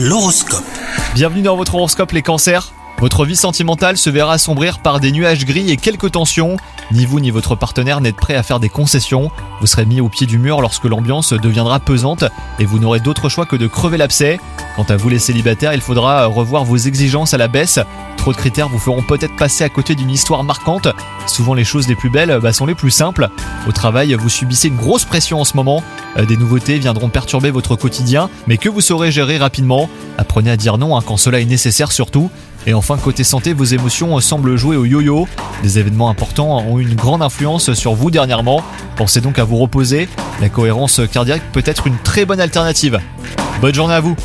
L'horoscope. Bienvenue dans votre horoscope les cancers. Votre vie sentimentale se verra assombrir par des nuages gris et quelques tensions. Ni vous ni votre partenaire n'êtes prêt à faire des concessions. Vous serez mis au pied du mur lorsque l'ambiance deviendra pesante et vous n'aurez d'autre choix que de crever l'abcès. Quant à vous les célibataires, il faudra revoir vos exigences à la baisse. Trop de critères vous feront peut-être passer à côté d'une histoire marquante. Souvent les choses les plus belles bah, sont les plus simples. Au travail, vous subissez une grosse pression en ce moment. Euh, Des nouveautés viendront perturber votre quotidien, mais que vous saurez gérer rapidement. Apprenez à dire non hein, quand cela est nécessaire surtout. Et enfin, côté santé, vos émotions semblent jouer au yo-yo. Des événements importants ont eu une grande influence sur vous dernièrement. Pensez donc à vous reposer. La cohérence cardiaque peut être une très bonne alternative. Bonne journée à vous